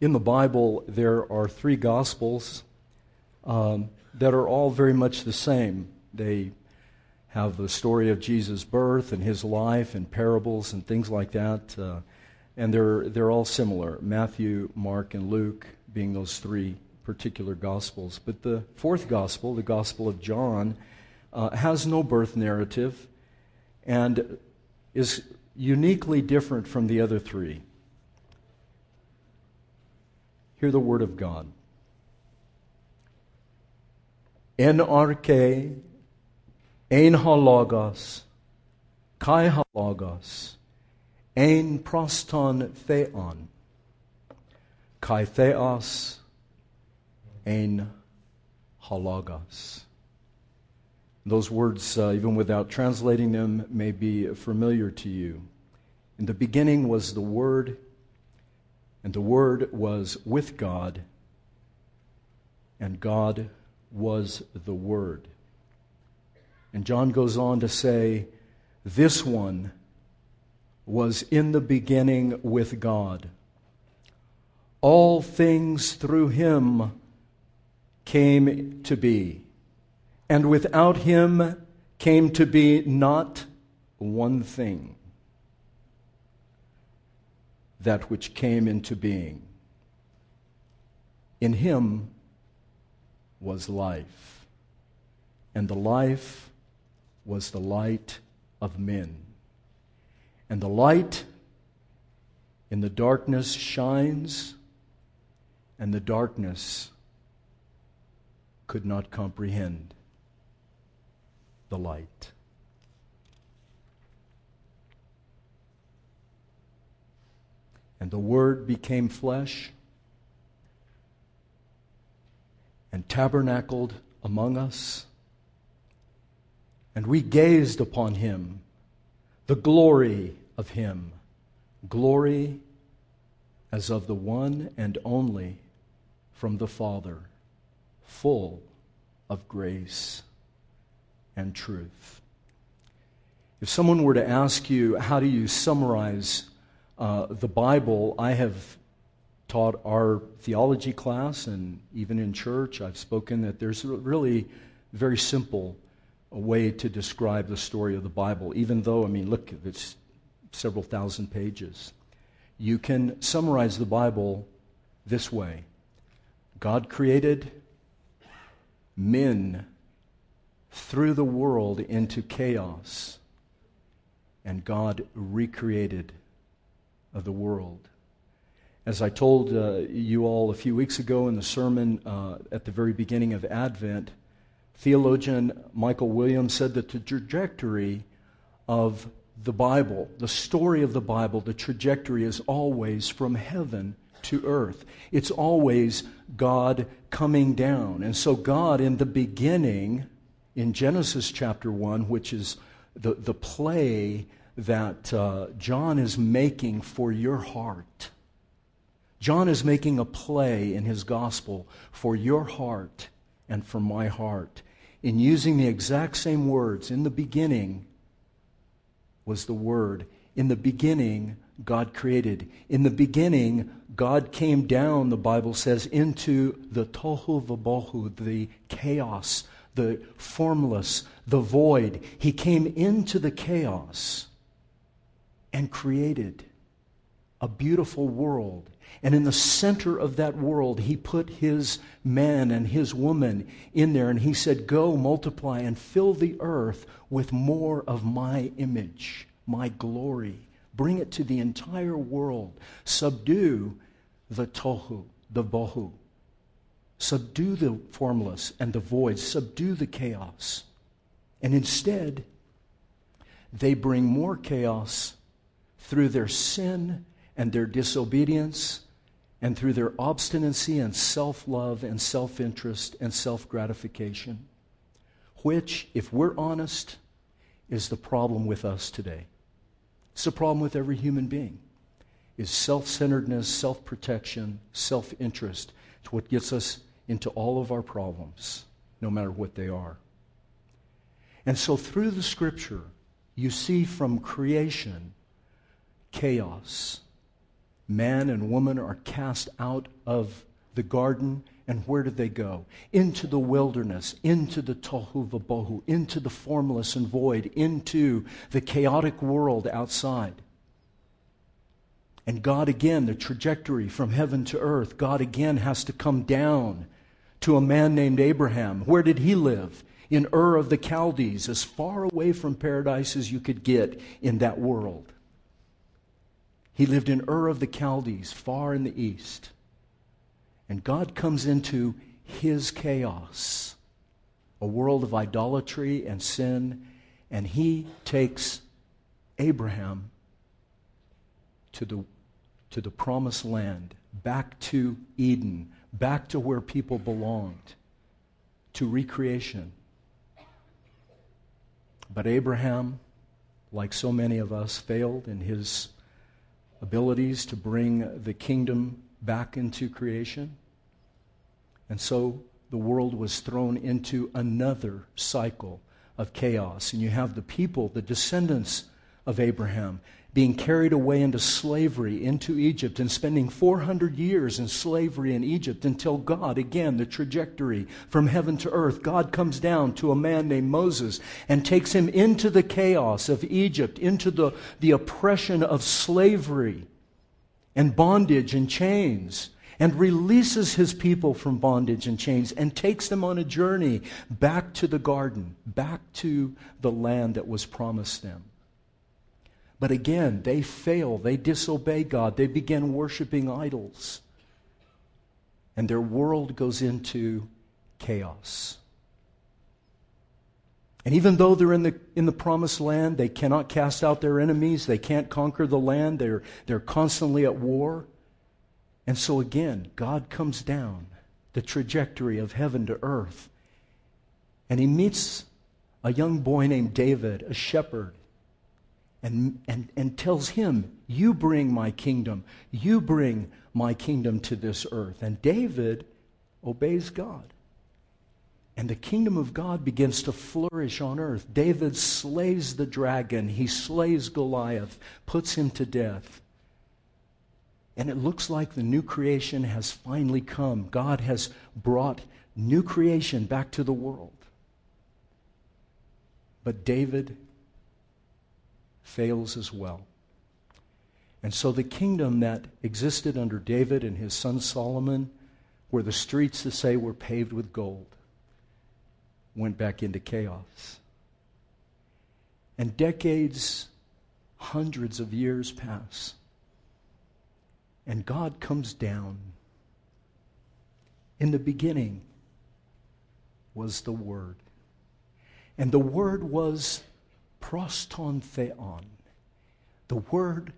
in the Bible, there are three Gospels um, that are all very much the same. They have the story of Jesus' birth and his life and parables and things like that. Uh, and they're, they're all similar Matthew, Mark, and Luke being those three particular Gospels. But the fourth Gospel, the Gospel of John, uh, has no birth narrative and is uniquely different from the other three. Hear the word of God. En arche, ein ein proston theon, kai theos, ein halogos. Those words, uh, even without translating them, may be familiar to you. In the beginning was the Word, and the Word was with God, and God was the Word. And John goes on to say, This one was in the beginning with God. All things through him came to be, and without him came to be not one thing that which came into being. In him was life, and the life was the light of men. And the light in the darkness shines, and the darkness could not comprehend the light. And the Word became flesh and tabernacled among us. And we gazed upon him, the glory of him, glory as of the one and only from the Father, full of grace and truth. If someone were to ask you, how do you summarize uh, the Bible, I have taught our theology class and even in church, I've spoken that there's a really very simple way to describe the story of the Bible, even though, I mean, look, it's several thousand pages. You can summarize the Bible this way God created men threw the world into chaos, and God recreated the world. As I told uh, you all a few weeks ago in the sermon uh, at the very beginning of Advent, theologian Michael Williams said that the trajectory of the Bible, the story of the Bible, the trajectory is always from heaven to earth. It's always God coming down. And so, God, in the beginning, in Genesis chapter 1, which is the, the play that uh, John is making for your heart John is making a play in his gospel for your heart and for my heart in using the exact same words. In the beginning was the Word. In the beginning, God created. In the beginning, God came down, the Bible says, into the tohu vabohu, the chaos, the formless, the void. He came into the chaos and created a beautiful world and in the center of that world, he put his man and his woman in there, and he said, Go, multiply, and fill the earth with more of my image, my glory. Bring it to the entire world. Subdue the tohu, the bohu. Subdue the formless and the void. Subdue the chaos. And instead, they bring more chaos through their sin and their disobedience and through their obstinacy and self love and self interest and self gratification, which, if we're honest, is the problem with us today. It's the problem with every human being. Is self-centeredness, self-protection, self-interest. It's what gets us into all of our problems, no matter what they are. And so through the scripture, you see from creation chaos man and woman are cast out of the garden. And where do they go? Into the wilderness, into the tohu vabohu, into the formless and void, into the chaotic world outside. And God again, the trajectory from heaven to earth, God again has to come down to a man named Abraham. Where did he live? In Ur of the Chaldees, as far away from paradise as you could get in that world. He lived in Ur of the Chaldees, far in the east. And God comes into his chaos, a world of idolatry and sin, and he takes Abraham to the, to the promised land, back to Eden, back to where people belonged, to recreation. But Abraham, like so many of us, failed in his abilities to bring the kingdom back into creation. And so the world was thrown into another cycle of chaos. And you have the people, the descendants of Abraham, being carried away into slavery into Egypt and spending 400 years in slavery in Egypt until God, again, the trajectory from heaven to earth, God comes down to a man named Moses and takes him into the chaos of Egypt, into the, the oppression of slavery and bondage and chains and releases his people from bondage and chains and takes them on a journey back to the garden, back to the land that was promised them. But again, they fail. They disobey God. They begin worshiping idols. And their world goes into chaos. And even though they're in the, in the promised land, they cannot cast out their enemies. They can't conquer the land. They're, they're constantly at war. And so again, God comes down the trajectory of heaven to earth. And he meets a young boy named David, a shepherd and, and, and tells him, You bring my kingdom. You bring my kingdom to this earth. And David obeys God. And the kingdom of God begins to flourish on earth. David slays the dragon, he slays Goliath, puts him to death. And it looks like the new creation has finally come. God has brought new creation back to the world. But David fails as well. And so the kingdom that existed under David and his son Solomon, where the streets, to say, were paved with gold, went back into chaos. And decades, hundreds of years pass. And God comes down. In the beginning was the Word. And the Word was proston theon. The Word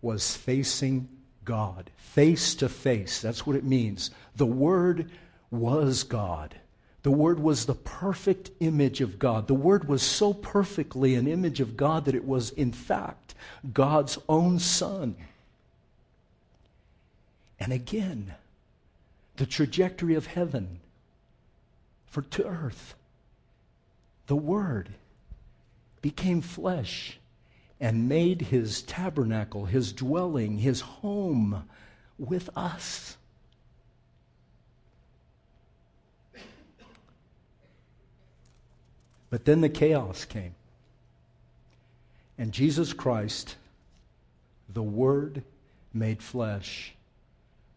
was facing God, face to face. That's what it means. The Word was God. The Word was the perfect image of God. The Word was so perfectly an image of God that it was, in fact, God's own Son. And again, the trajectory of heaven for to earth. The Word became flesh and made his tabernacle, his dwelling, his home with us. But then the chaos came. And Jesus Christ, the Word made flesh,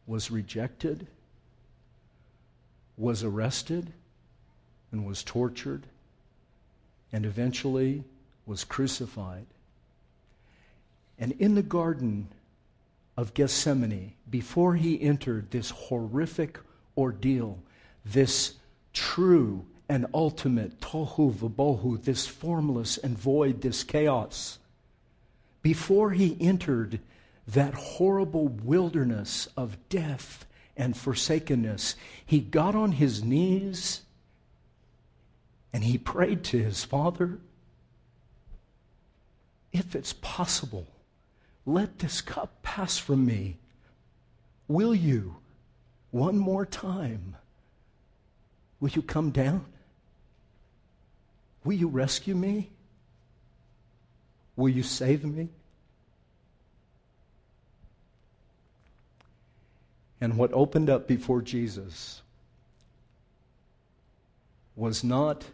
was rejected, was arrested, and was tortured, and eventually was crucified. And in the Garden of Gethsemane, before he entered this horrific ordeal, this true and ultimate tohu vabohu, this formless and void, this chaos, before he entered that horrible wilderness of death and forsakenness, he got on his knees and he prayed to his Father if it's possible, let this cup pass from me. Will you, one more time, will you come down? Will you rescue me? Will you save me? And what opened up before Jesus was not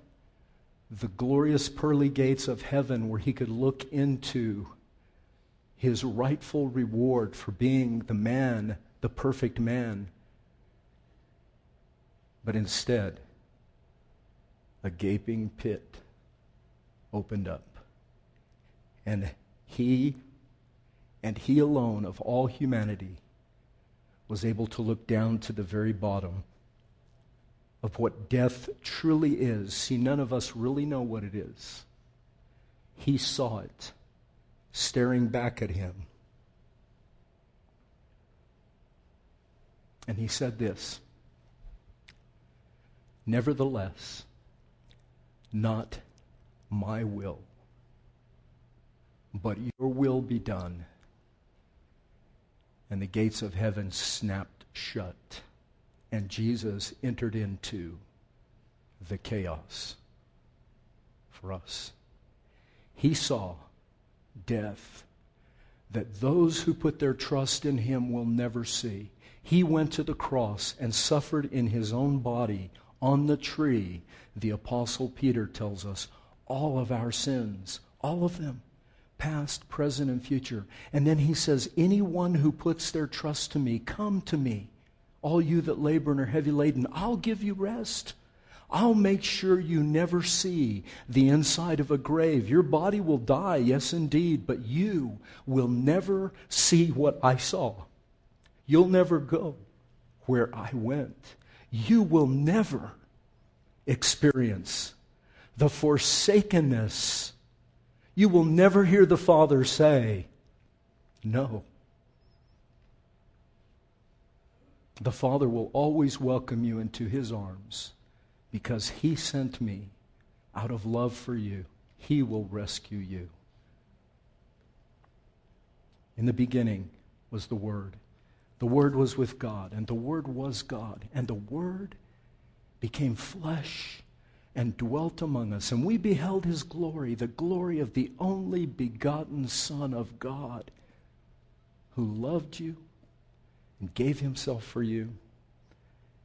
the glorious pearly gates of heaven where he could look into his rightful reward for being the man, the perfect man, but instead, a gaping pit opened up. And he, and he alone of all humanity, was able to look down to the very bottom of what death truly is. See, none of us really know what it is. He saw it staring back at him. And he said this Nevertheless, not my will, but your will be done. And the gates of heaven snapped shut and Jesus entered into the chaos for us. He saw death that those who put their trust in him will never see. He went to the cross and suffered in his own body on the tree, the Apostle Peter tells us, all of our sins, all of them, past, present, and future. And then he says, Anyone who puts their trust to me, come to me. All you that labor and are heavy laden, I'll give you rest. I'll make sure you never see the inside of a grave. Your body will die, yes, indeed, but you will never see what I saw. You'll never go where I went. You will never experience the forsakenness. You will never hear the Father say, No. The Father will always welcome you into His arms because He sent me out of love for you. He will rescue you. In the beginning was the Word. The Word was with God, and the Word was God, and the Word became flesh and dwelt among us. And we beheld His glory, the glory of the only begotten Son of God, who loved you and gave himself for you.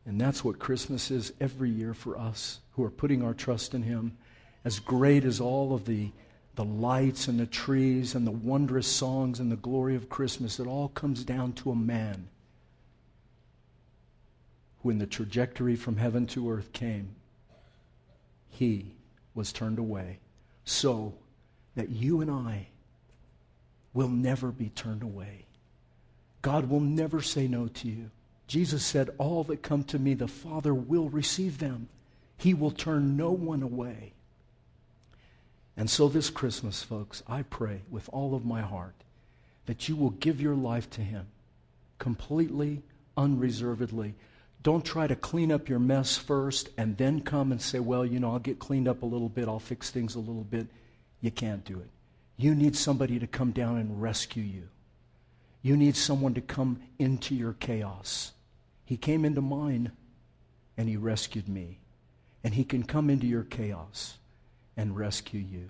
And that's what Christmas is every year for us who are putting our trust in him. As great as all of the, the lights and the trees and the wondrous songs and the glory of Christmas, it all comes down to a man who, in the trajectory from heaven to earth, came. He was turned away so that you and I will never be turned away. God will never say no to you. Jesus said, All that come to me, the Father will receive them. He will turn no one away. And so, this Christmas, folks, I pray with all of my heart that you will give your life to Him completely, unreservedly. Don't try to clean up your mess first and then come and say, Well, you know, I'll get cleaned up a little bit, I'll fix things a little bit. You can't do it. You need somebody to come down and rescue you. You need someone to come into your chaos. He came into mine and he rescued me. And he can come into your chaos and rescue you.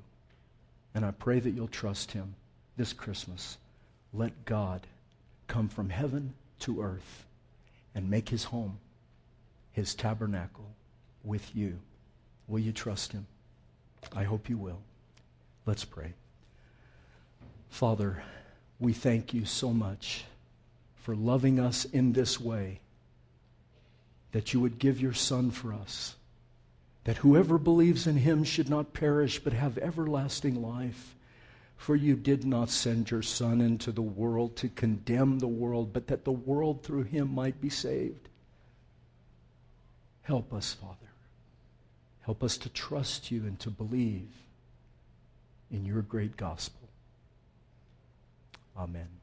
And I pray that you'll trust him this Christmas. Let God come from heaven to earth and make his home, his tabernacle with you. Will you trust him? I hope you will. Let's pray. Father, we thank you so much for loving us in this way, that you would give your Son for us, that whoever believes in him should not perish but have everlasting life. For you did not send your Son into the world to condemn the world, but that the world through him might be saved. Help us, Father. Help us to trust you and to believe in your great gospel. Amen.